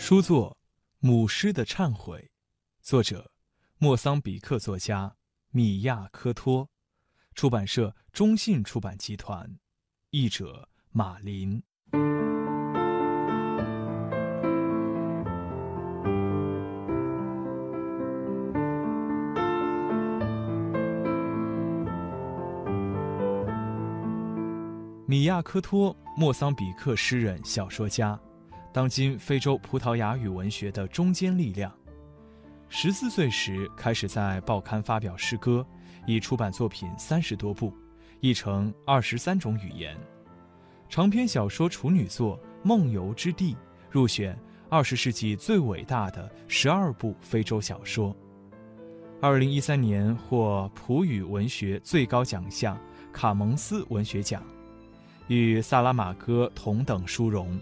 书作《母狮的忏悔》，作者莫桑比克作家米亚科托，出版社中信出版集团，译者马林。米亚科托，莫桑比克诗人、小说家。当今非洲葡萄牙语文学的中坚力量。十四岁时开始在报刊发表诗歌，已出版作品三十多部，译成二十三种语言。长篇小说处女作《梦游之地》入选二十世纪最伟大的十二部非洲小说。二零一三年获普语文学最高奖项卡蒙斯文学奖，与萨拉玛戈同等殊荣。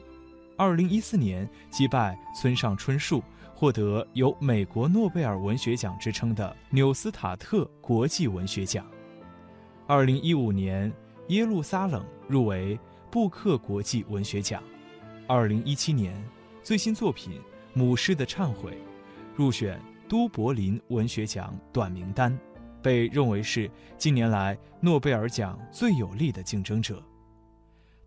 二零一四年击败村上春树，获得有美国诺贝尔文学奖之称的纽斯塔特国际文学奖。二零一五年耶路撒冷入围布克国际文学奖。二零一七年最新作品《母狮的忏悔》入选都柏林文学奖短名单，被认为是近年来诺贝尔奖最有力的竞争者。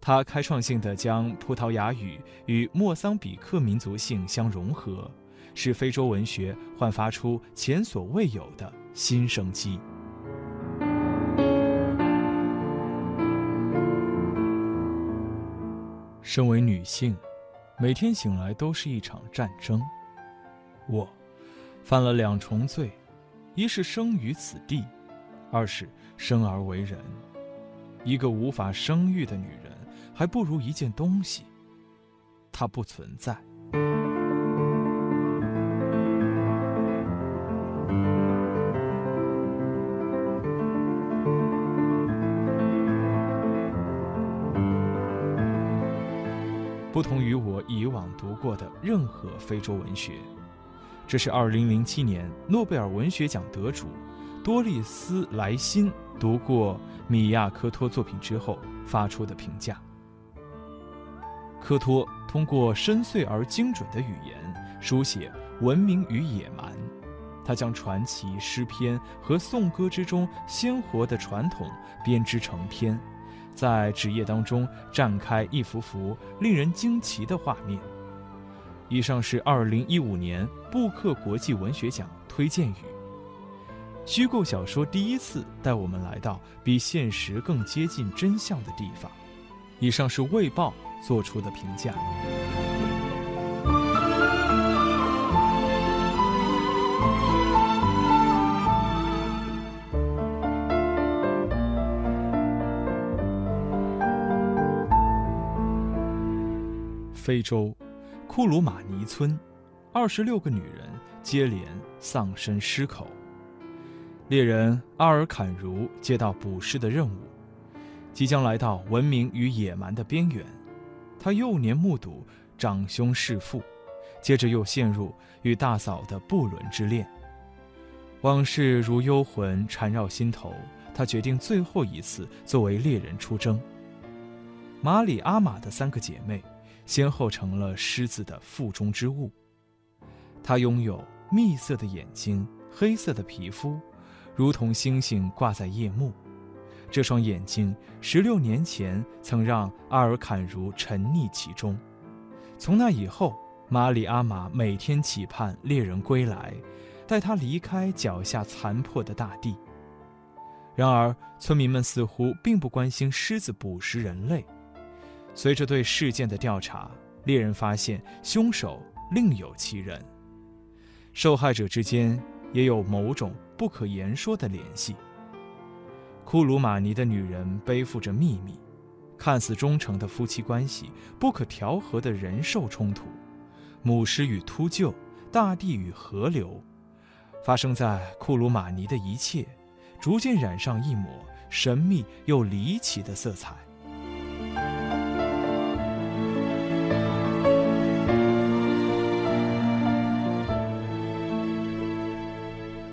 他开创性地将葡萄牙语与莫桑比克民族性相融合，使非洲文学焕发出前所未有的新生机。身为女性，每天醒来都是一场战争。我犯了两重罪：一是生于此地，二是生而为人。一个无法生育的女人。还不如一件东西，它不存在。不同于我以往读过的任何非洲文学，这是2007年诺贝尔文学奖得主多丽丝·莱辛读过米亚科托作品之后发出的评价。科托通过深邃而精准的语言书写文明与野蛮，他将传奇、诗篇和颂歌之中鲜活的传统编织成篇，在纸页当中展开一幅幅令人惊奇的画面。以上是2015年布克国际文学奖推荐语。虚构小说第一次带我们来到比现实更接近真相的地方。以上是《卫报》。做出的评价。非洲，库鲁马尼村，二十六个女人接连丧身狮口。猎人阿尔坎如接到捕狮的任务，即将来到文明与野蛮的边缘。他幼年目睹长兄弑父，接着又陷入与大嫂的不伦之恋，往事如幽魂缠绕心头。他决定最后一次作为猎人出征。马里阿玛的三个姐妹，先后成了狮子的腹中之物。她拥有蜜色的眼睛，黑色的皮肤，如同星星挂在夜幕。这双眼睛，十六年前曾让阿尔坎如沉溺其中。从那以后，马里阿玛每天期盼猎人归来，带他离开脚下残破的大地。然而，村民们似乎并不关心狮子捕食人类。随着对事件的调查，猎人发现凶手另有其人，受害者之间也有某种不可言说的联系。库鲁马尼的女人背负着秘密，看似忠诚的夫妻关系，不可调和的人兽冲突，母狮与秃鹫，大地与河流，发生在库鲁马尼的一切，逐渐染上一抹神秘又离奇的色彩。